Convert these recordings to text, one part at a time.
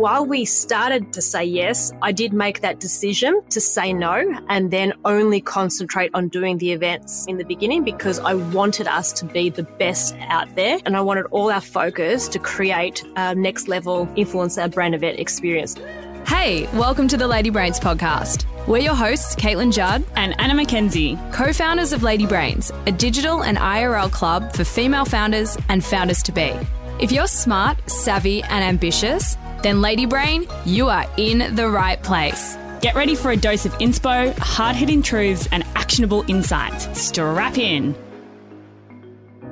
while we started to say yes, I did make that decision to say no and then only concentrate on doing the events in the beginning because I wanted us to be the best out there and I wanted all our focus to create a next level influencer brand event experience. Hey, welcome to the Lady Brains podcast. We're your hosts, Caitlin Judd and Anna McKenzie, co founders of Lady Brains, a digital and IRL club for female founders and founders to be. If you're smart, savvy, and ambitious, then Lady Brain, you are in the right place. Get ready for a dose of inspo, hard hitting truths, and actionable insights. Strap in.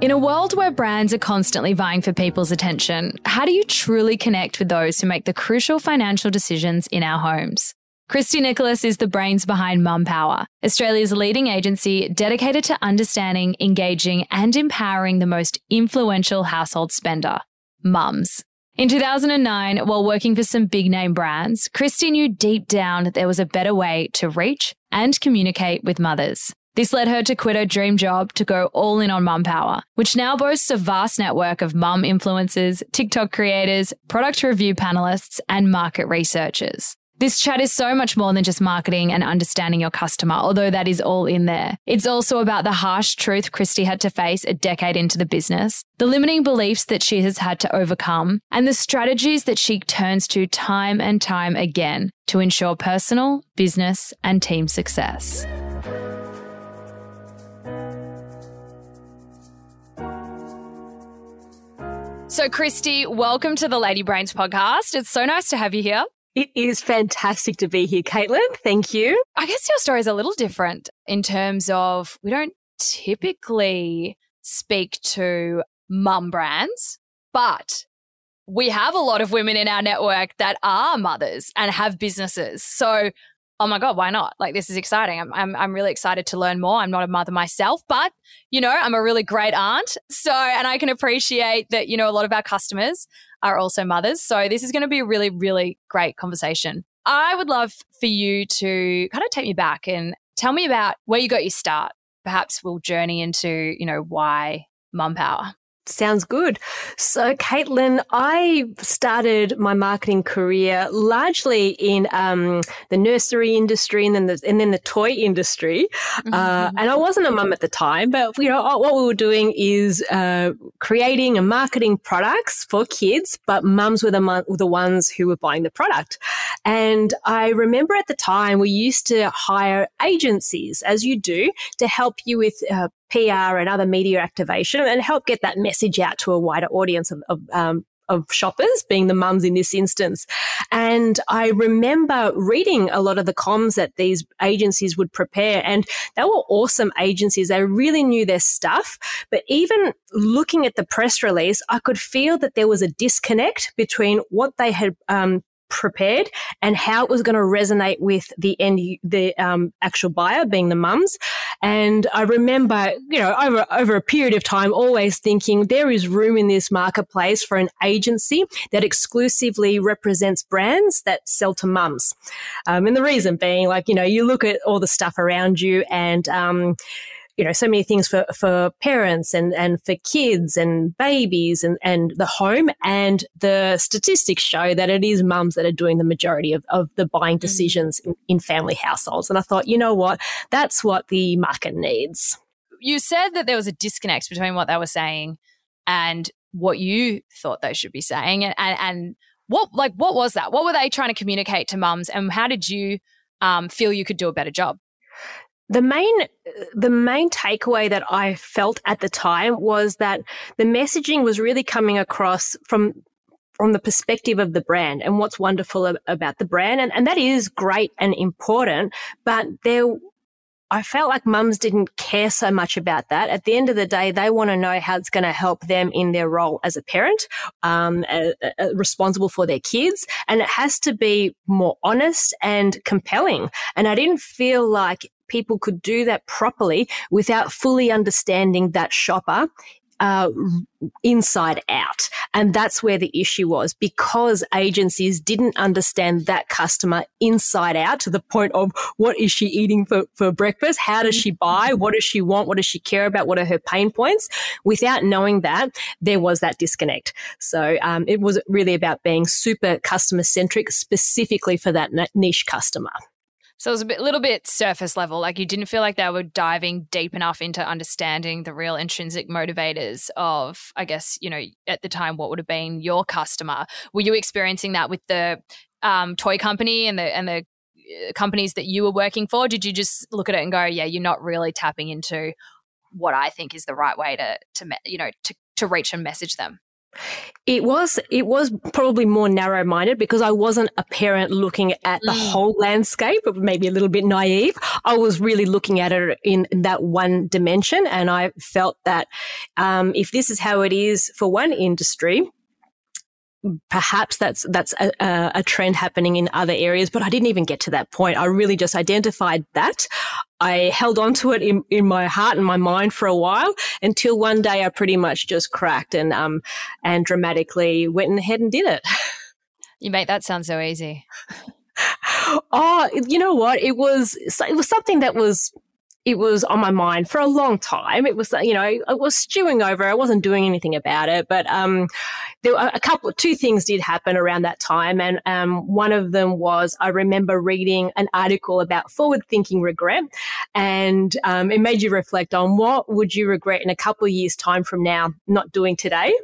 In a world where brands are constantly vying for people's attention, how do you truly connect with those who make the crucial financial decisions in our homes? Christie Nicholas is the brains behind Mumpower, Australia's leading agency dedicated to understanding, engaging, and empowering the most influential household spender, mums. In 2009, while working for some big name brands, Christie knew deep down that there was a better way to reach and communicate with mothers. This led her to quit her dream job to go all in on Mumpower, which now boasts a vast network of mum influencers, TikTok creators, product review panelists, and market researchers. This chat is so much more than just marketing and understanding your customer, although that is all in there. It's also about the harsh truth Christie had to face a decade into the business, the limiting beliefs that she has had to overcome, and the strategies that she turns to time and time again to ensure personal, business, and team success. So, Christie, welcome to the Lady Brains podcast. It's so nice to have you here. It is fantastic to be here, Caitlin. Thank you. I guess your story is a little different in terms of we don't typically speak to mum brands, but we have a lot of women in our network that are mothers and have businesses. So oh my god why not? Like this is exciting. I'm, I'm i'm really excited to learn more. I'm not a mother myself but you know i'm a really great aunt. So and i can appreciate that you know a lot of our customers are also mothers. So this is going to be a really really great conversation. I would love for you to kind of take me back and tell me about where you got your start. Perhaps we'll journey into you know why mum power Sounds good. So, Caitlin, I started my marketing career largely in um, the nursery industry and then the and then the toy industry. Mm-hmm. Uh, and I wasn't a mum at the time, but you know what we were doing is uh, creating and marketing products for kids, but mums were the were the ones who were buying the product. And I remember at the time we used to hire agencies, as you do, to help you with uh, PR and other media activation and help get that message out to a wider audience of, of um, of shoppers, being the mums in this instance. And I remember reading a lot of the comms that these agencies would prepare, and they were awesome agencies. They really knew their stuff. But even looking at the press release, I could feel that there was a disconnect between what they had um, prepared and how it was going to resonate with the end, the um, actual buyer being the mums. And I remember, you know, over, over a period of time, always thinking there is room in this marketplace for an agency that exclusively represents brands that sell to mums. Um, and the reason being like, you know, you look at all the stuff around you and, um, you know, so many things for, for parents and, and for kids and babies and, and the home. And the statistics show that it is mums that are doing the majority of, of the buying mm. decisions in, in family households. And I thought, you know what? That's what the market needs. You said that there was a disconnect between what they were saying and what you thought they should be saying. And, and, and what, like, what was that? What were they trying to communicate to mums? And how did you um, feel you could do a better job? The main the main takeaway that I felt at the time was that the messaging was really coming across from from the perspective of the brand and what's wonderful about the brand and, and that is great and important but there I felt like mums didn't care so much about that. At the end of the day, they want to know how it's going to help them in their role as a parent, um, responsible for their kids. And it has to be more honest and compelling. And I didn't feel like people could do that properly without fully understanding that shopper uh, inside out. And that's where the issue was because agencies didn't understand that customer inside out to the point of what is she eating for, for breakfast? How does she buy? What does she want? What does she care about? What are her pain points? Without knowing that, there was that disconnect. So um, it was really about being super customer centric, specifically for that niche customer. So it was a bit, little bit surface level. Like you didn't feel like they were diving deep enough into understanding the real intrinsic motivators of, I guess, you know, at the time, what would have been your customer. Were you experiencing that with the um, toy company and the and the uh, companies that you were working for? Did you just look at it and go, yeah, you're not really tapping into what I think is the right way to to you know to to reach and message them? It was it was probably more narrow minded because I wasn't a parent looking at the mm. whole landscape, maybe a little bit naive. I was really looking at it in, in that one dimension, and I felt that um, if this is how it is for one industry, perhaps that's that's a, a, trend happening in other areas but i didn't even get to that point. I really just identified that. I held on to it in, in my heart and my mind for a while until one day i pretty much just cracked and um and dramatically went ahead and did it. You make that sound so easy. Oh you know what? It was it was something that was it was on my mind for a long time. It was, you know, I was stewing over. I wasn't doing anything about it, but um, there were a couple, two things did happen around that time, and um, one of them was I remember reading an article about forward-thinking regret, and um, it made you reflect on what would you regret in a couple of years' time from now not doing today,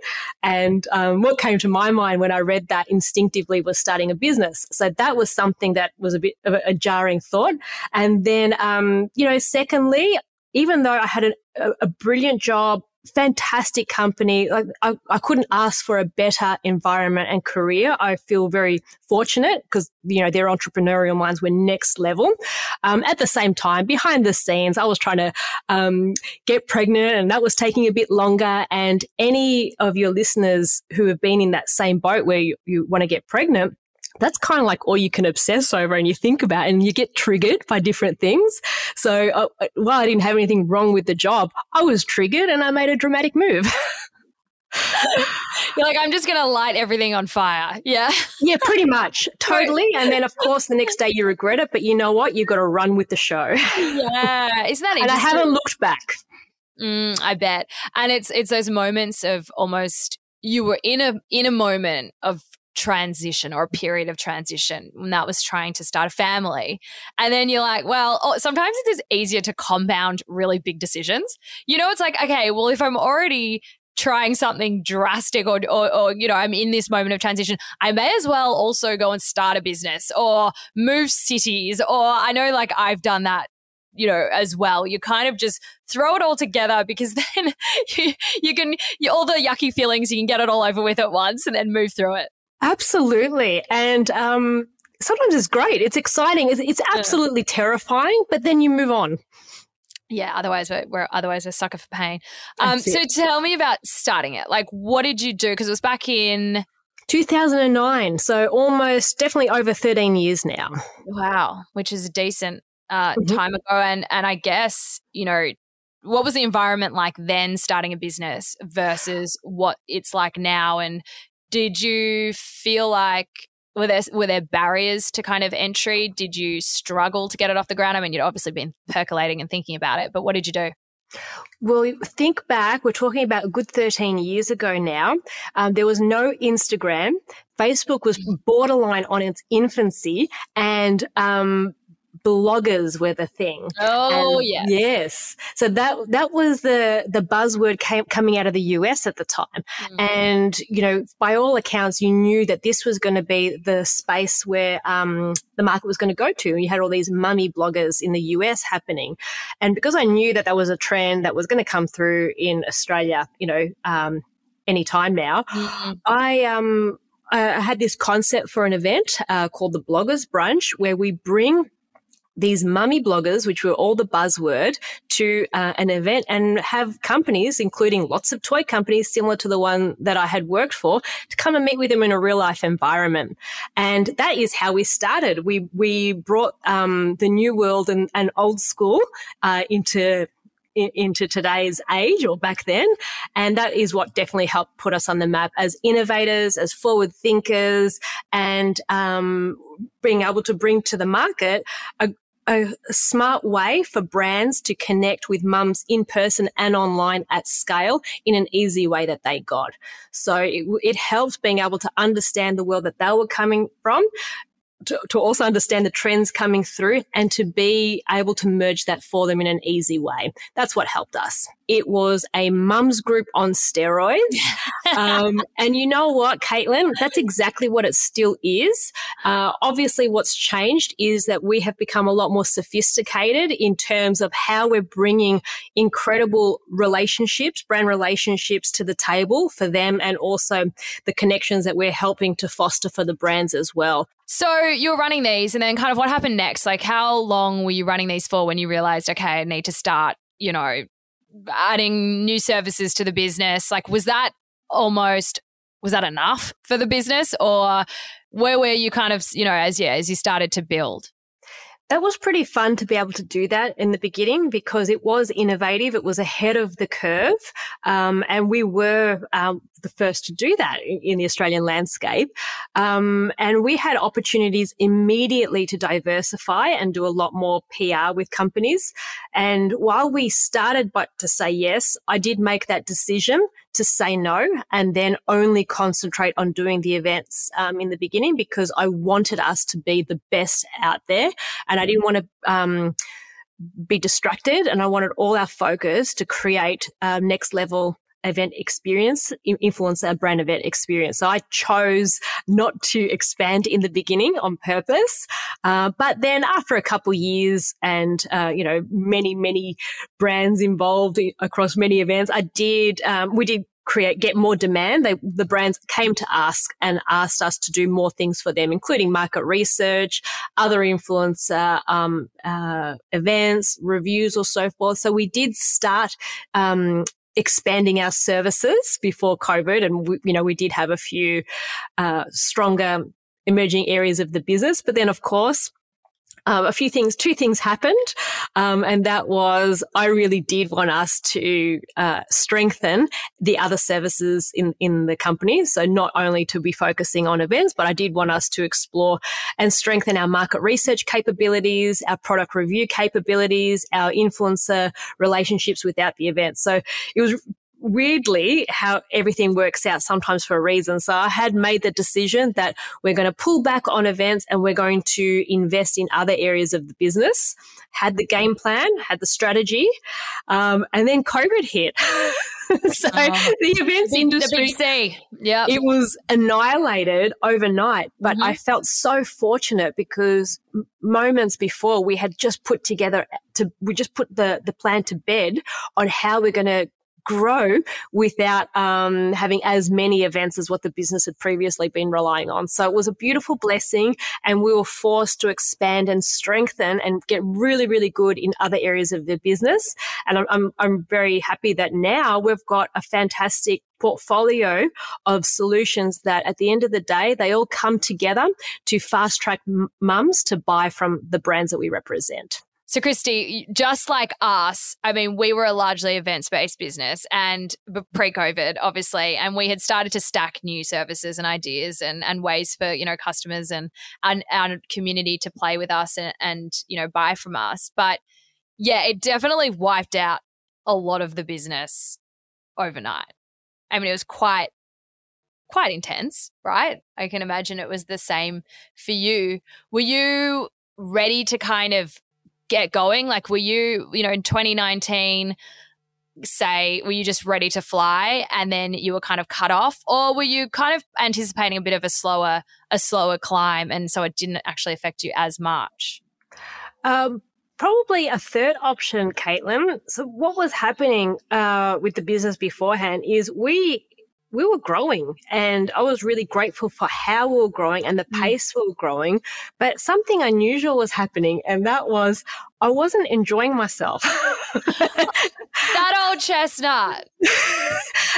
and um, what came to my mind when I read that instinctively was starting a business. So that was something that was a bit of a, a jarring thought, and then um, you know, secondly, even though I had a, a brilliant job fantastic company. Like I, I couldn't ask for a better environment and career. I feel very fortunate because, you know, their entrepreneurial minds were next level. Um, at the same time, behind the scenes, I was trying to um, get pregnant and that was taking a bit longer. And any of your listeners who have been in that same boat where you, you want to get pregnant, that's kind of like all you can obsess over and you think about and you get triggered by different things. So uh, while I didn't have anything wrong with the job, I was triggered and I made a dramatic move. You're like, I'm just going to light everything on fire. Yeah. yeah, pretty much. Totally. And then, of course, the next day you regret it, but you know what? You've got to run with the show. Yeah. Isn't that And I haven't looked back. Mm, I bet. And it's it's those moments of almost you were in a in a moment of transition or a period of transition when that was trying to start a family. And then you're like, well, oh, sometimes it is easier to compound really big decisions. You know, it's like, okay, well, if I'm already trying something drastic or, or, or, you know i'm in this moment of transition i may as well also go and start a business or move cities or i know like i've done that you know as well you kind of just throw it all together because then you, you can you, all the yucky feelings you can get it all over with at once and then move through it Absolutely. And um, sometimes it's great. It's exciting. It's, it's absolutely yeah. terrifying, but then you move on. Yeah, otherwise we're, we're otherwise we're sucker for pain. Um, so tell me about starting it. Like, what did you do? Because it was back in 2009, so almost definitely over 13 years now. Wow, which is a decent uh, mm-hmm. time ago. And and I guess you know what was the environment like then starting a business versus what it's like now and did you feel like were there were there barriers to kind of entry? Did you struggle to get it off the ground? I mean, you'd obviously been percolating and thinking about it, but what did you do? Well, think back, we're talking about a good 13 years ago now. Um, there was no Instagram. Facebook was mm. borderline on its infancy. And um, bloggers were the thing. Oh and yes, yes. So that that was the the buzzword came, coming out of the US at the time, mm. and you know, by all accounts, you knew that this was going to be the space where um, the market was going to go to. You had all these mummy bloggers in the US happening, and because I knew that that was a trend that was going to come through in Australia, you know. Um, anytime now. Mm. I um I had this concept for an event uh, called the Bloggers Brunch, where we bring these mummy bloggers, which were all the buzzword, to uh, an event and have companies, including lots of toy companies similar to the one that I had worked for, to come and meet with them in a real life environment. And that is how we started. We we brought um, the new world and, and old school uh, into into today's age or back then. And that is what definitely helped put us on the map as innovators, as forward thinkers, and um, being able to bring to the market a, a smart way for brands to connect with mums in person and online at scale in an easy way that they got. So it, it helped being able to understand the world that they were coming from to, to also understand the trends coming through and to be able to merge that for them in an easy way. That's what helped us. It was a mums group on steroids. um, and you know what, Caitlin? That's exactly what it still is. Uh, obviously, what's changed is that we have become a lot more sophisticated in terms of how we're bringing incredible relationships, brand relationships to the table for them and also the connections that we're helping to foster for the brands as well. So you're running these, and then kind of what happened next? Like, how long were you running these for when you realized, okay, I need to start, you know, adding new services to the business? Like, was that almost was that enough for the business, or where were you kind of, you know, as yeah, as you started to build? That was pretty fun to be able to do that in the beginning because it was innovative. It was ahead of the curve. Um, and we were um, the first to do that in the Australian landscape. Um, and we had opportunities immediately to diversify and do a lot more PR with companies. And while we started but to say yes, I did make that decision to say no and then only concentrate on doing the events um, in the beginning because I wanted us to be the best out there and I didn't want to. Um, be distracted and I wanted all our focus to create uh, next level event experience, influence our brand event experience. So I chose not to expand in the beginning on purpose. Uh, but then after a couple years and, uh, you know, many, many brands involved across many events, I did, um, we did create get more demand they the brands came to us and asked us to do more things for them including market research other influencer um, uh, events reviews or so forth so we did start um, expanding our services before COVID. And, we, you know, we did have a few uh, stronger emerging areas of the business. But then, of course, um, a few things, two things happened. Um, and that was, I really did want us to uh, strengthen the other services in, in the company. So not only to be focusing on events, but I did want us to explore and strengthen our market research capabilities, our product review capabilities, our influencer relationships without the event. So it was weirdly how everything works out sometimes for a reason. So I had made the decision that we're going to pull back on events and we're going to invest in other areas of the business. Had the game plan, had the strategy, um, and then COVID hit. so oh, the events industry, the yeah, it was annihilated overnight. But mm-hmm. I felt so fortunate because moments before we had just put together to we just put the the plan to bed on how we're going to grow without um, having as many events as what the business had previously been relying on. So it was a beautiful blessing, and we were forced to expand and strengthen and get really, really good in other areas of the business. And I'm, I'm, I'm very happy that now we've got a fantastic portfolio of solutions that at the end of the day, they all come together to fast track mums to buy from the brands that we represent. So, Christie, just like us, I mean, we were a largely events based business and pre COVID, obviously, and we had started to stack new services and ideas and, and ways for, you know, customers and, and our community to play with us and, and, you know, buy from us. But yeah, it definitely wiped out a lot of the business overnight. I mean, it was quite, quite intense, right? I can imagine it was the same for you. Were you ready to kind of get going? Like, were you, you know, in 2019, say, were you just ready to fly and then you were kind of cut off, or were you kind of anticipating a bit of a slower, a slower climb, and so it didn't actually affect you as much? Um, probably a third option, Caitlin. So, what was happening uh, with the business beforehand is we we were growing and I was really grateful for how we were growing and the mm. pace we were growing. But something unusual was happening and that was I wasn't enjoying myself. that old chestnut.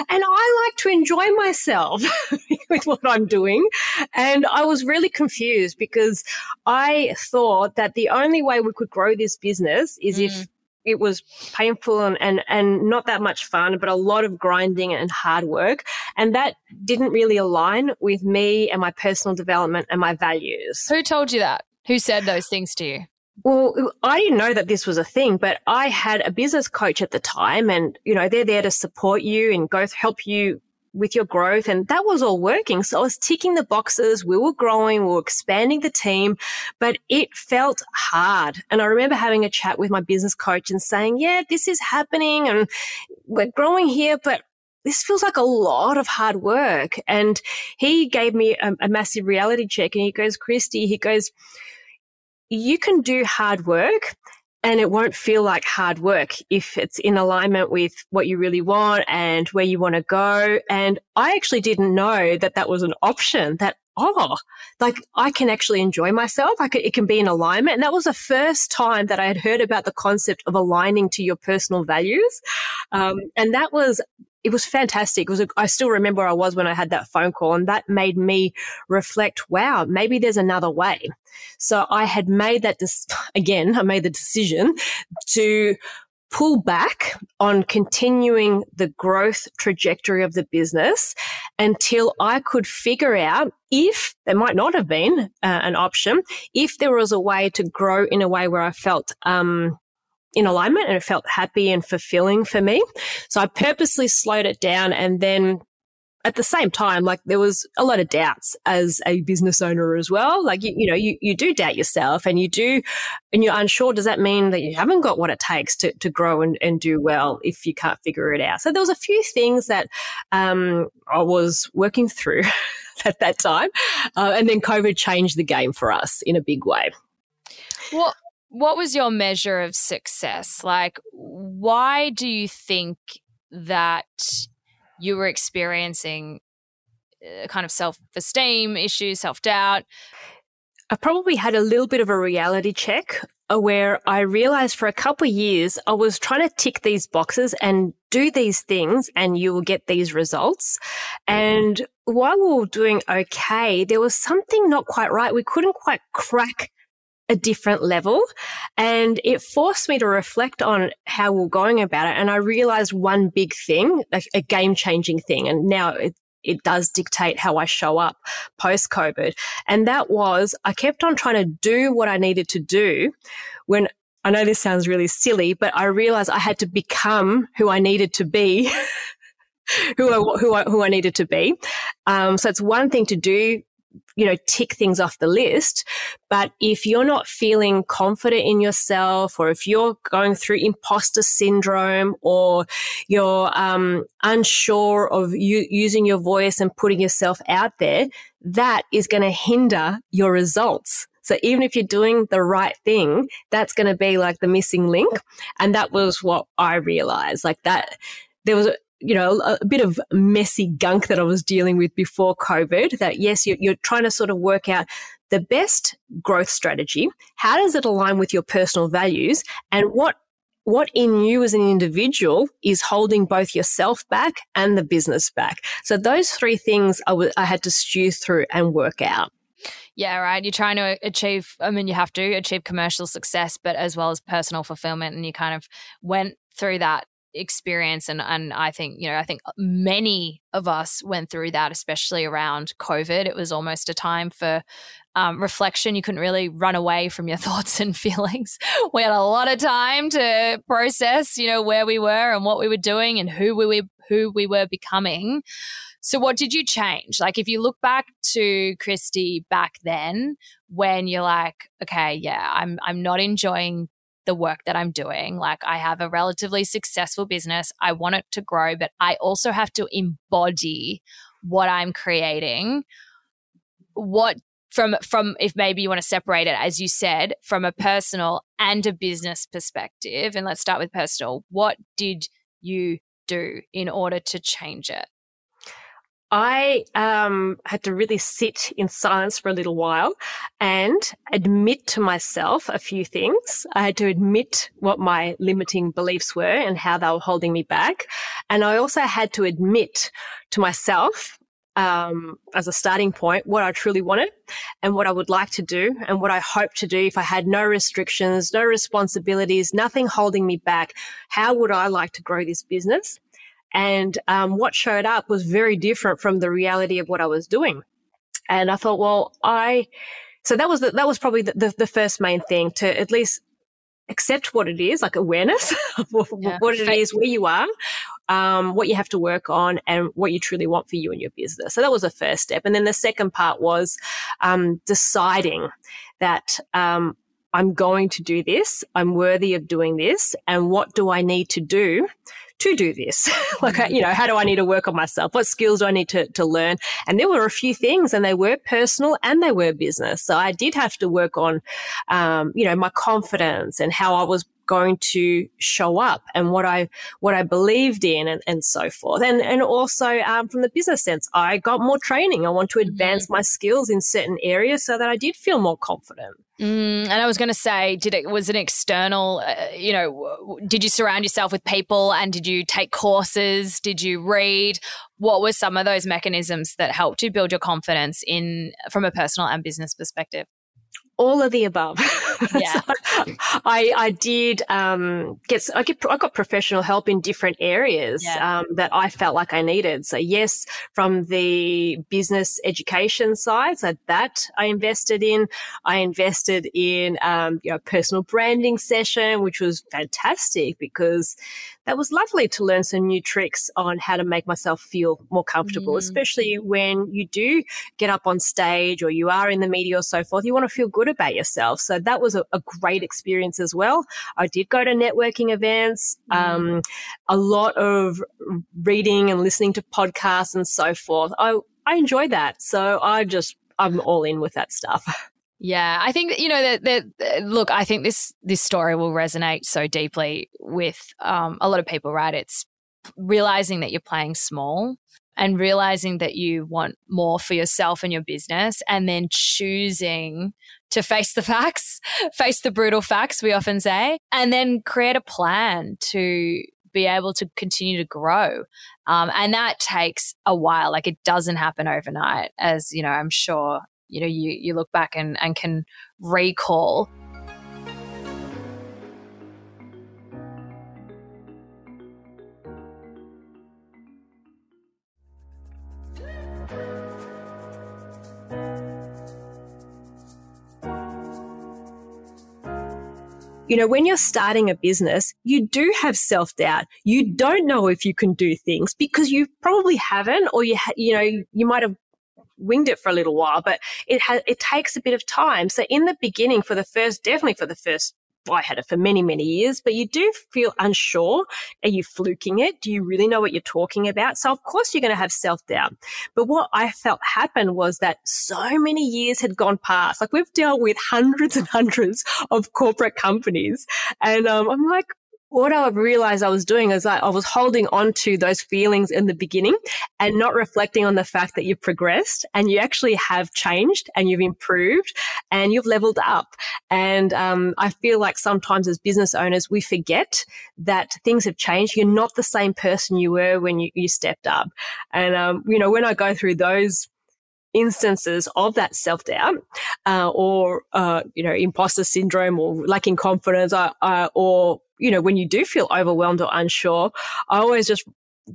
and I like to enjoy myself with what I'm doing. And I was really confused because I thought that the only way we could grow this business is mm. if it was painful and, and, and not that much fun, but a lot of grinding and hard work. And that didn't really align with me and my personal development and my values. Who told you that? Who said those things to you? Well, I didn't know that this was a thing, but I had a business coach at the time and, you know, they're there to support you and go help you with your growth. And that was all working. So I was ticking the boxes. We were growing. We were expanding the team, but it felt hard. And I remember having a chat with my business coach and saying, yeah, this is happening and we're growing here, but this feels like a lot of hard work. And he gave me a, a massive reality check and he goes, Christie, he goes, you can do hard work and it won't feel like hard work if it's in alignment with what you really want and where you want to go. And I actually didn't know that that was an option that, oh, like I can actually enjoy myself. I can, it can be in alignment. And that was the first time that I had heard about the concept of aligning to your personal values. Um, and that was it was fantastic. It was a, I still remember where I was when I had that phone call and that made me reflect, wow, maybe there's another way. So I had made that, dis- again, I made the decision to pull back on continuing the growth trajectory of the business until I could figure out if there might not have been uh, an option, if there was a way to grow in a way where I felt, um, in alignment and it felt happy and fulfilling for me. So I purposely slowed it down and then at the same time, like there was a lot of doubts as a business owner as well. Like, you, you know, you, you do doubt yourself and you do, and you're unsure. Does that mean that you haven't got what it takes to, to grow and, and do well if you can't figure it out? So there was a few things that, um, I was working through at that time. Uh, and then COVID changed the game for us in a big way. Well, what was your measure of success? Like, why do you think that you were experiencing uh, kind of self esteem issues, self doubt? I probably had a little bit of a reality check uh, where I realized for a couple of years I was trying to tick these boxes and do these things and you will get these results. And while we were doing okay, there was something not quite right. We couldn't quite crack a different level. And it forced me to reflect on how we're going about it. And I realized one big thing, a, a game changing thing. And now it, it does dictate how I show up post COVID. And that was I kept on trying to do what I needed to do when I know this sounds really silly, but I realized I had to become who I needed to be. who I, who I, who I needed to be. Um, so it's one thing to do you know, tick things off the list. But if you're not feeling confident in yourself, or if you're going through imposter syndrome, or you're um, unsure of you using your voice and putting yourself out there, that is going to hinder your results. So even if you're doing the right thing, that's going to be like the missing link. And that was what I realized. Like that, there was you know, a, bit of messy gunk that I was dealing with before COVID. That yes, you're, you're trying to sort of work out the best growth strategy. How does it align with your personal values and what what in you as an individual is holding both yourself back and the business back. So those three things I, w- I had to stew through and work out. Yeah, right. You're trying to achieve, I mean, you have to achieve commercial success, but as well as personal fulfillment. And you kind of went through that experience and and I think you know I think many of us went through that especially around covid. It was almost a time for um, reflection. You couldn't really run away from your thoughts and feelings. We had a lot of time to process you know where we were and what we were doing and who we were who we were becoming. So what did you change? Like if you look back to Christie back then when you're like okay yeah I'm I'm not enjoying the work that I'm doing. Like I have a relatively successful business. I want it to grow, but I also have to embody what I'm creating. What from from if maybe you want to separate it as you said from a personal and a business perspective and let's start with personal. What did you do in order to change it? I um, had to really sit in silence for a little while and admit to myself a few things. I had to admit what my limiting beliefs were and how they were holding me back. And I also had to admit to myself um, as a starting point what I truly wanted and what I would like to do and what I hope to do if I had no restrictions, no responsibilities, nothing holding me back. How would I like to grow this business? And um, what showed up was very different from the reality of what I was doing. And I thought, well, I, so that was the, that was probably the, the, the first main thing to at least accept what it is, like awareness of yeah. what it is, where you are, um, what you have to work on, and what you truly want for you and your business. So that was the first step. And then the second part was um, deciding that um, I'm going to do this, I'm worthy of doing this, and what do I need to do to do this? like, you know, how do I need to work on myself? What skills do I need to, to learn? And there were a few things and they were personal and they were business. So I did have to work on, um, you know, my confidence and how I was going to show up and what I what I believed in and, and so forth. And and also um, from the business sense, I got more training. I want to mm-hmm. advance mm-hmm. my skills in certain areas so that I did feel more confident. Mm, and I was going to say, did it was an external? Uh, you know, did you surround yourself with people and did you take courses? Did you read? What were some of those mechanisms that helped you build your confidence in from a personal and business perspective? All of the above. Yeah. so I, I did um, get I get I got professional help in different areas yeah. um, that I felt like I needed. So yes, from the business education side, so that I invested in. I invested in um, you know personal branding session, which was fantastic because that was lovely to learn some new tricks on how to make myself feel more comfortable, mm. especially when you do get up on stage or you are in the media or so forth. You want to feel good about yourself. So that was a, a great experience as well. I did go to networking events, mm. um, a lot of reading and listening to podcasts and so forth. I, I enjoyed that. So I just, I'm all in with that stuff. Yeah, I think you know that. that look, I think this this story will resonate so deeply with um, a lot of people. Right? It's realizing that you're playing small and realizing that you want more for yourself and your business, and then choosing to face the facts, face the brutal facts. We often say, and then create a plan to be able to continue to grow. Um, and that takes a while. Like it doesn't happen overnight, as you know, I'm sure you know you you look back and and can recall you know, when you're starting a business, you do have self doubt. You don't know if you can do things because you probably haven't, or you, ha- you know, you might have winged it for a little while, but it has, it takes a bit of time. So in the beginning, for the first, definitely for the first I had it for many, many years, but you do feel unsure. Are you fluking it? Do you really know what you're talking about? So of course you're going to have self doubt. But what I felt happened was that so many years had gone past. Like we've dealt with hundreds and hundreds of corporate companies. And um, I'm like, what I realized I was doing is I, was holding on to those feelings in the beginning and not reflecting on the fact that you've progressed and you actually have changed and you've improved and you've leveled up. And um, I feel like sometimes as business owners, we forget that things have changed. You're not the same person you were when you, you stepped up. And, um, you know, when I go through those instances of that self doubt uh, or uh, you know imposter syndrome or lacking confidence uh, uh, or you know when you do feel overwhelmed or unsure i always just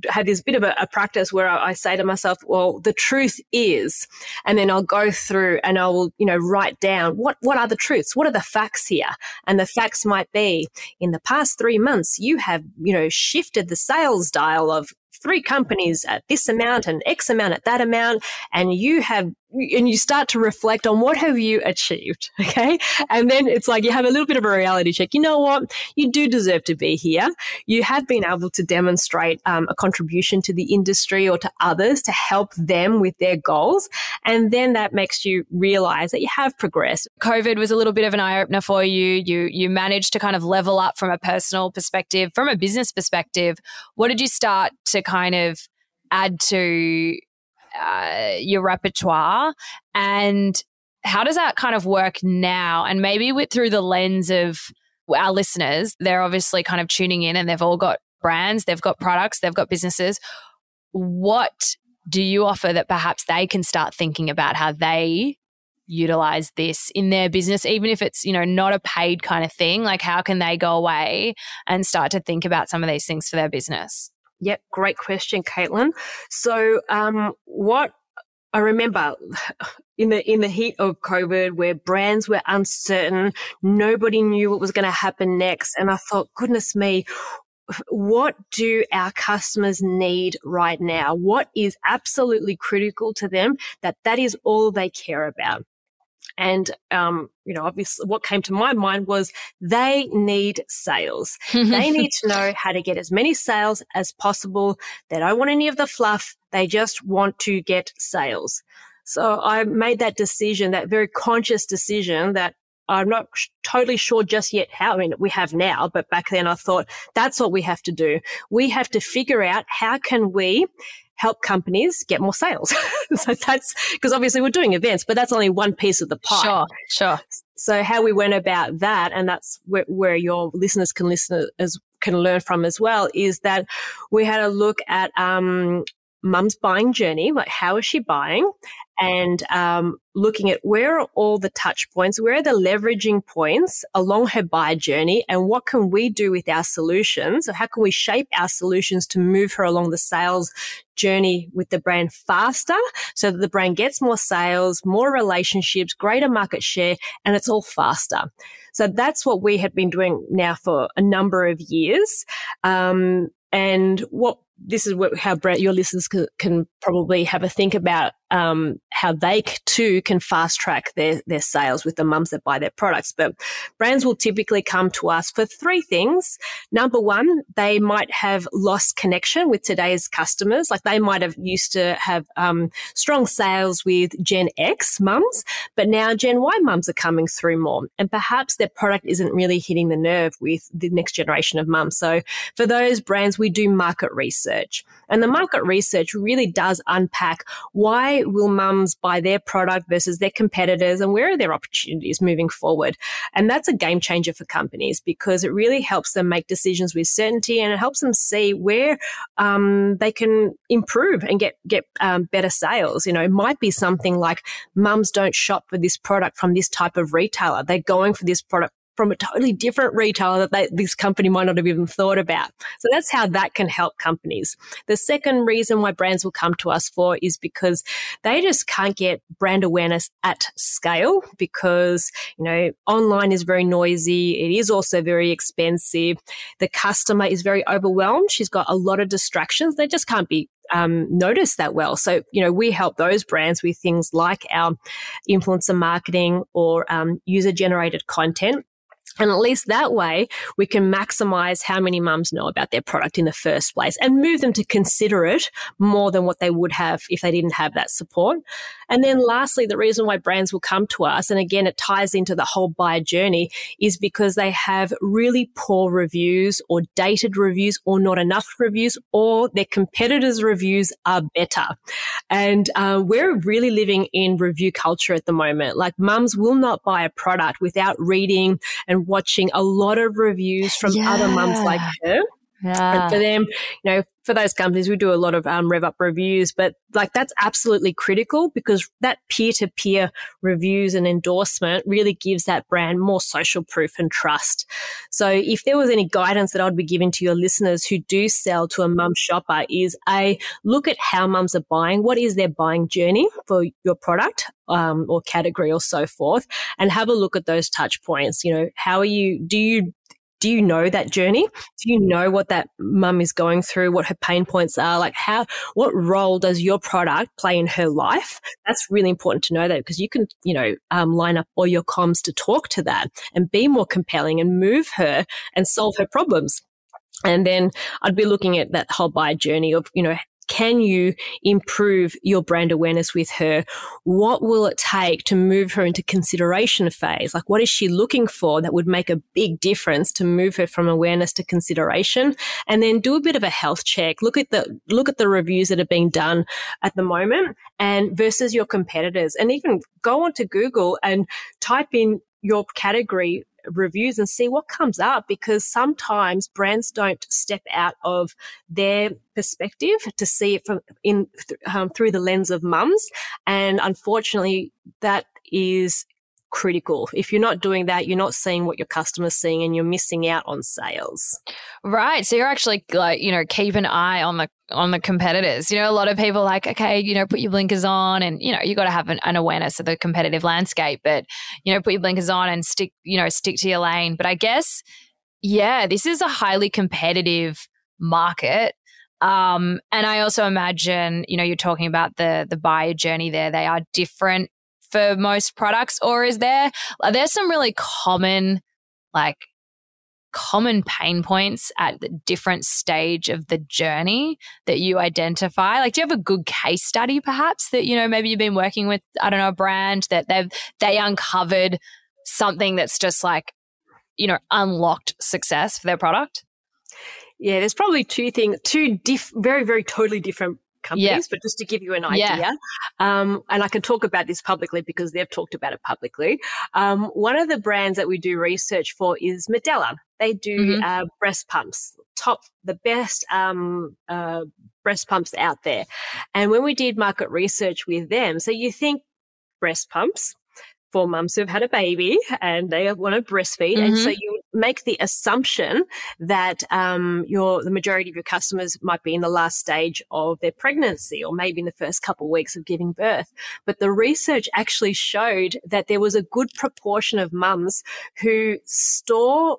had this bit of a, a practice where I, I, say to myself, well, the truth is, and then I'll go through and I will, you know, write down what, what are the truths? What are the facts here? And the facts might be in the past three months, you have, you know, shifted the sales dial of three companies at this amount and X amount at that amount, and you have and you start to reflect on what have you achieved okay? And then it's like you have a little bit of a reality check. You know what? You do deserve to be here. You have been able to demonstrate um, a contribution to the industry or to others to help them with their goals. And then that makes you realize that you have progressed. Covid was a little bit of an eye-opener for you. You you managed to kind of level up from a personal perspective. From a business perspective what did you start to kind of add to uh, your repertoire. And how does that kind of work now? And maybe with through the lens of our listeners they're obviously kind of tuning in and they've all got brands they've got products they've got businesses. What do you offer that perhaps they can start thinking about how they utilize this in their business even if it's you know not a paid kind of thing? Like how can they go away and start to think about some of these things for their business Yep, great question, Caitlin. So, um, what I remember in the in the heat of COVID, where brands were uncertain, nobody knew what was going to happen next, and I thought, goodness me, what do our customers need right now? What is absolutely critical to them that that is all they care about? And, um, you know, obviously what came to my mind was they need sales. they need to know how to get as many sales as possible. They don't want any of the fluff. They just want to get sales. So I made that decision, that very conscious decision that I'm not sh- totally sure just yet how. I mean, we have now, but back then I thought that's what we have to do. We have to figure out how can we help companies get more sales. so that's because obviously we're doing events, but that's only one piece of the pie. Sure, sure. So how we went about that, and that's where, where your listeners can listen as can learn from as well, is that we had a look at um, mum's buying journey, like how is she buying, and um, looking at where are all the touch points, where are the leveraging points along her buyer journey, and what can we do with our solutions? So how can we shape our solutions to move her along the sales journey with the brand faster so that the brand gets more sales, more relationships, greater market share, and it's all faster. So that's what we have been doing now for a number of years. Um, and what this is what, how Brett, your listeners can, can, probably have a think about um, how they too can fast track their, their sales with the mums that buy their products. But brands will typically come to us for three things. Number one, they might have lost connection with today's customers. Like they might have used to have um, strong sales with Gen X mums, but now Gen Y mums are coming through more. And perhaps their product isn't really hitting the nerve with the next generation of mums. So for those brands, we do market research. And the market research really does unpack why will mums buy their product versus their competitors and where are their opportunities moving forward? And that's a game changer for companies because it really helps them make decisions with certainty and it helps them see where um, they can improve and get get um, better sales. You know, it might be something like mums don't shop for this product from this type of retailer. They're going for this product from a totally different retailer that they, this company might not have even thought about. So that's how that can help companies. The second reason why brands will come to us for is because they just can't get brand awareness at scale because, you know, online is very noisy. It is also very expensive. The customer is very overwhelmed. She's got a lot of distractions. They just can't be um, noticed that well. So, you know, we help those brands with things like our influencer marketing or um, user generated content and at least that way, we can maximize how many mums know about their product in the first place and move them to consider it more than what they would have if they didn't have that support. And then lastly, the reason why brands will come to us, and again, it ties into the whole buyer journey, is because they have really poor reviews or dated reviews or not enough reviews or their competitors' reviews are better. And uh, we're really living in review culture at the moment. Like mums will not buy a product without reading and watching a lot of reviews from yeah. other mums like her. Yeah. And for them, you know, for those companies, we do a lot of um, rev up reviews, but like that's absolutely critical because that peer to peer reviews and endorsement really gives that brand more social proof and trust. So if there was any guidance that I'd be giving to your listeners who do sell to a mum shopper is a look at how mums are buying. What is their buying journey for your product? Um, or category or so forth and have a look at those touch points you know how are you do you do you know that journey? Do you know what that mum is going through, what her pain points are? Like how, what role does your product play in her life? That's really important to know that because you can, you know, um, line up all your comms to talk to that and be more compelling and move her and solve her problems. And then I'd be looking at that whole buyer journey of, you know, can you improve your brand awareness with her? What will it take to move her into consideration phase? Like, what is she looking for that would make a big difference to move her from awareness to consideration? And then do a bit of a health check. Look at the, look at the reviews that are being done at the moment and versus your competitors and even go onto Google and type in your category reviews and see what comes up because sometimes brands don't step out of their perspective to see it from in um, through the lens of mums. And unfortunately that is critical. If you're not doing that, you're not seeing what your customer's seeing and you're missing out on sales. Right. So you're actually like, you know, keep an eye on the on the competitors. You know, a lot of people like, okay, you know, put your blinkers on and, you know, you got to have an, an awareness of the competitive landscape, but, you know, put your blinkers on and stick, you know, stick to your lane. But I guess, yeah, this is a highly competitive market. Um, and I also imagine, you know, you're talking about the the buyer journey there. They are different for most products, or is there are there some really common like common pain points at the different stage of the journey that you identify? Like, do you have a good case study, perhaps that you know maybe you've been working with I don't know a brand that they've they uncovered something that's just like you know unlocked success for their product? Yeah, there's probably two things, two diff- very, very totally different companies, yeah. but just to give you an idea, yeah. um, and I can talk about this publicly because they've talked about it publicly. Um, one of the brands that we do research for is Medela. They do mm-hmm. uh, breast pumps, top, the best um, uh, breast pumps out there. And when we did market research with them, so you think breast pumps, for mums who've had a baby and they want to breastfeed. Mm-hmm. And so mm-hmm. you make the assumption that um, your the majority of your customers might be in the last stage of their pregnancy or maybe in the first couple of weeks of giving birth. But the research actually showed that there was a good proportion of mums who store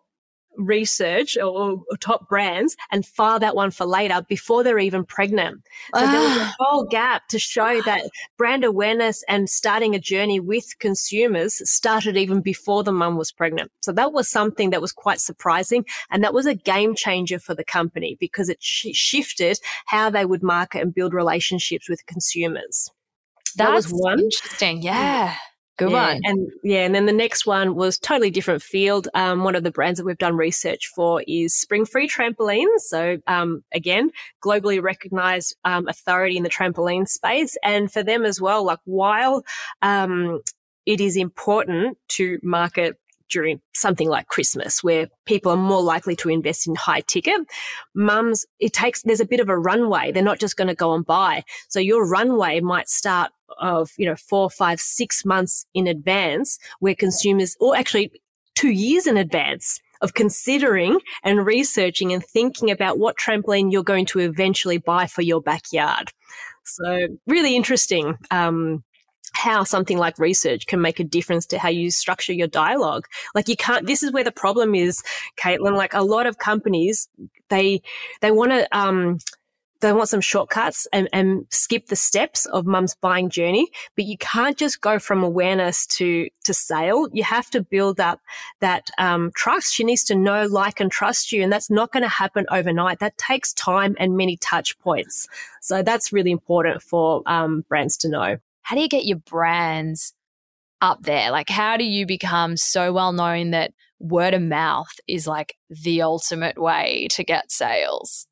research or, or, top brands and file that one for later before they're even pregnant. So there was a ah. whole gap to show that brand awareness and starting a journey with consumers started even before the mum was pregnant. So that was something that was quite surprising. And that was a game changer for the company because it sh- shifted how they would market and build relationships with consumers. That That's was one. Interesting. Yeah. Good yeah, one. And yeah, and then the next one was totally different field. Um, one of the brands that we've done research for is Springfree Trampolines. So um, again, globally recognized um, authority in the trampoline space, and for them as well. Like while um, it is important to market during something like Christmas, where people are more likely to invest in high ticket. Mums, it takes, there's a bit of a runway. They're not just going to go and buy. So your runway might start of, you know, four, five, six months in advance where consumers, or actually two years in advance of considering and researching and thinking about what trampoline you're going to eventually buy for your backyard. So really interesting. Um, how something like research can make a difference to how you structure your dialogue. Like you can't, this is where the problem is, Caitlin. Like a lot of companies, they, they want to, um, they want some shortcuts and, and skip the steps of mum's buying journey. But you can't just go from awareness to, to sale. You have to build up that um, trust. She needs to know, like, and trust you. And that's not going to happen overnight. That takes time and many touch points. So that's really important for um, brands to know. How do you get your brands up there? Like, how do you become so well known that word of mouth is like the ultimate way to get sales?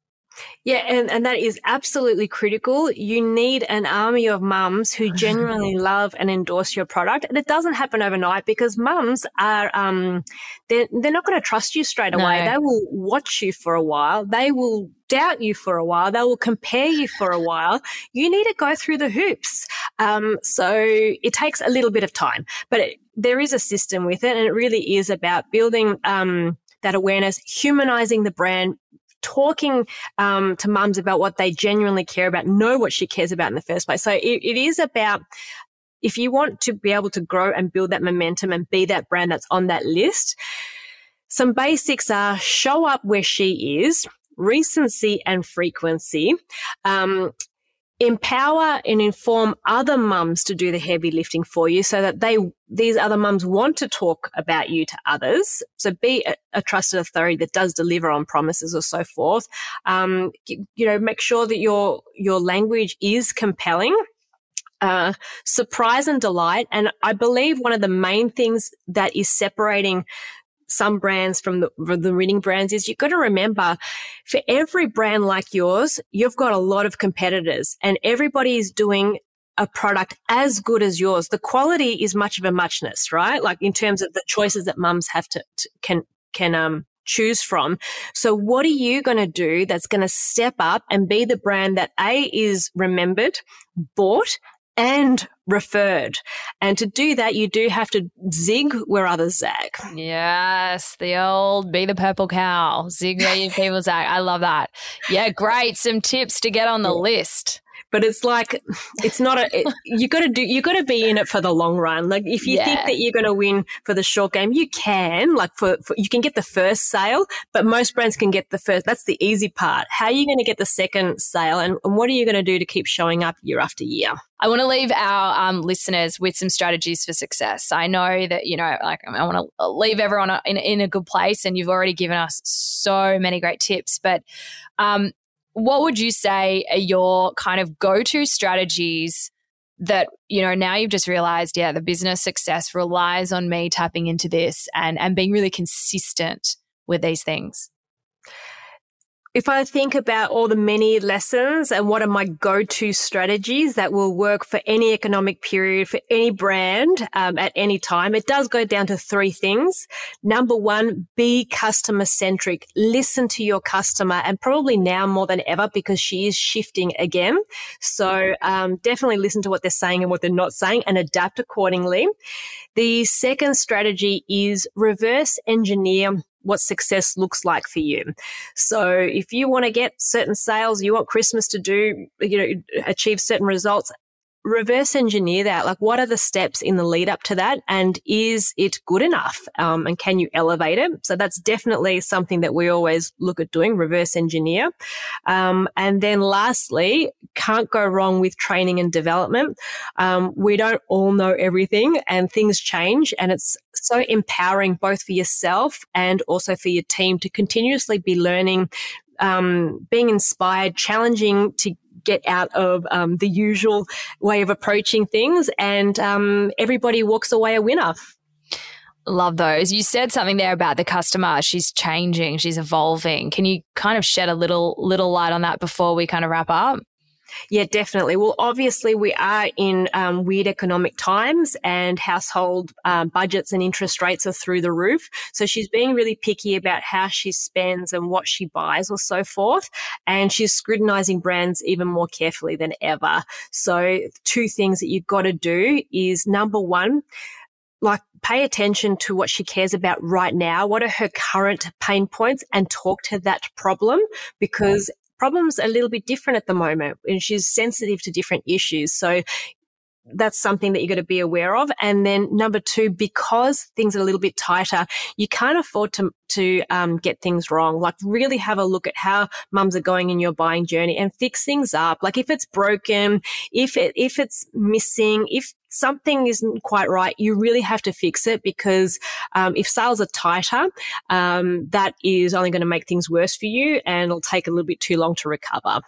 Yeah, and, and that is absolutely critical. You need an army of mums who genuinely love and endorse your product. And it doesn't happen overnight because mums are, um, they're, they're not going to trust you straight away. No. They will watch you for a while. They will doubt you for a while. They will compare you for a while. You need to go through the hoops. Um, so it takes a little bit of time, but it, there is a system with it and it really is about building, um, that awareness, humanizing the brand, talking um, to mums about what they genuinely care about, know what she cares about in the first place. So it, it is about if you want to be able to grow and build that momentum and be that brand that's on that list, some basics are show up where she is, recency and frequency. Um, empower and inform other mums to do the heavy lifting for you so that they these other mums want to talk about you to others so be a, a trusted authority that does deliver on promises or so forth um, you, know make sure that your your language is compelling uh, surprise and delight. And I believe one of the main things that is separating some brands from the, the winning brands is you've got to remember for every brand like yours, you've got a lot of competitors and everybody is doing a product as good as yours. The quality is much of a muchness, right? Like in terms of the choices that mums have to, to can can um choose from. So what are you going to do that's going to step up and be the brand that A is remembered, bought and referred. And to do that, you do have to zig where others zag. Yes, the old be the purple cow, zig where people zag. I love that. Yeah, great. Some tips to get on the list but it's like it's not a it, you got to do you got to be in it for the long run like if you yeah. think that you're going to win for the short game you can like for, for, you can get the first sale but most brands can get the first that's the easy part how are you going to get the second sale and, and what are you going to do to keep showing up year after year I want to leave our um, listeners with some strategies for success. I know that, you know, like I want to leave everyone in, in a good place and you've already given us so many great tips, but um, what would you say are your kind of go to strategies that you know now you've just realized yeah the business success relies on me tapping into this and and being really consistent with these things if I think about all the many lessons and what are my go-to strategies that will work for any economic period, for any brand um, at any time, it does go down to three things. Number one, be customer centric. Listen to your customer and probably now more than ever because she is shifting again. So um, definitely listen to what they're saying and what they're not saying and adapt accordingly. The second strategy is reverse engineer what success looks like for you. So if you want to get certain sales, you want Christmas to do, you know, achieve certain results, reverse engineer that. Like, what are the steps in the lead up to that? And is it good enough? Um, and can you elevate it? So that's definitely something that we always look at doing, reverse engineer. Um, and then lastly, can't go wrong with training and development. Um, we don't all know everything and things change and it's so empowering both for yourself and also for your team to continuously be learning, um, being inspired, challenging to get out of um, the usual way of approaching things, and um, everybody walks away a winner. Love those. You said something there about the customer. She's changing. She's evolving. Can you kind of shed a little little light on that before we kind of wrap up? Yeah, definitely. Well, obviously, we are in um, weird economic times and household um, budgets and interest rates are through the roof. So she's being really picky about how she spends and what she buys or so forth. And she's scrutinizing brands even more carefully than ever. So, two things that you've got to do is number one, like pay attention to what she cares about right now. What are her current pain points and talk to that problem because problem's a little bit different at the moment and she's sensitive to different issues. So that's something that you've got to be aware of. And then number two, because things are a little bit tighter, you can't afford to to um, get things wrong. Like really have a look at how mums are going in your buying journey and fix things up. Like if it's broken, if it if it's missing, if something isn't quite right, you really have to fix it because um, if sales are tighter, um, that is only going to make things worse for you and it'll take a little bit too long to recover.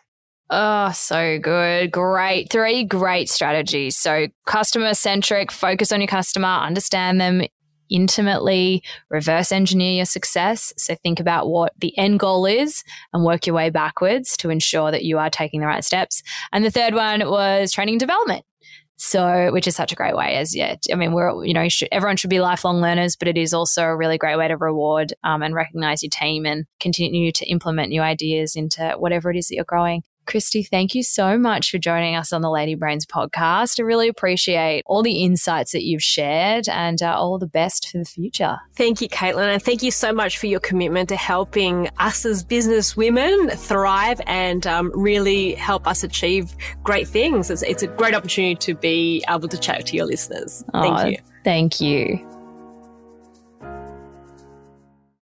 Oh, so good. Great. Three great strategies. So, customer centric, focus on your customer, understand them intimately, reverse engineer your success. So, think about what the end goal is and work your way backwards to ensure that you are taking the right steps. And the third one was training and development. So, which is such a great way as, yeah, I mean, we're, you know, should, everyone should be lifelong learners, but it is also a really great way to reward um, and recognize your team and continue to implement new ideas into whatever it is that you're growing. Christie, thank you so much for joining us on the Lady Brains podcast. I really appreciate all the insights that you've shared and uh, all the best for the future. Thank you, Caitlin. And thank you so much for your commitment to helping us as business women thrive and um, really help us achieve great things. It's, it's, a great opportunity to be able to chat to your listeners. Thank oh, you. Thank you.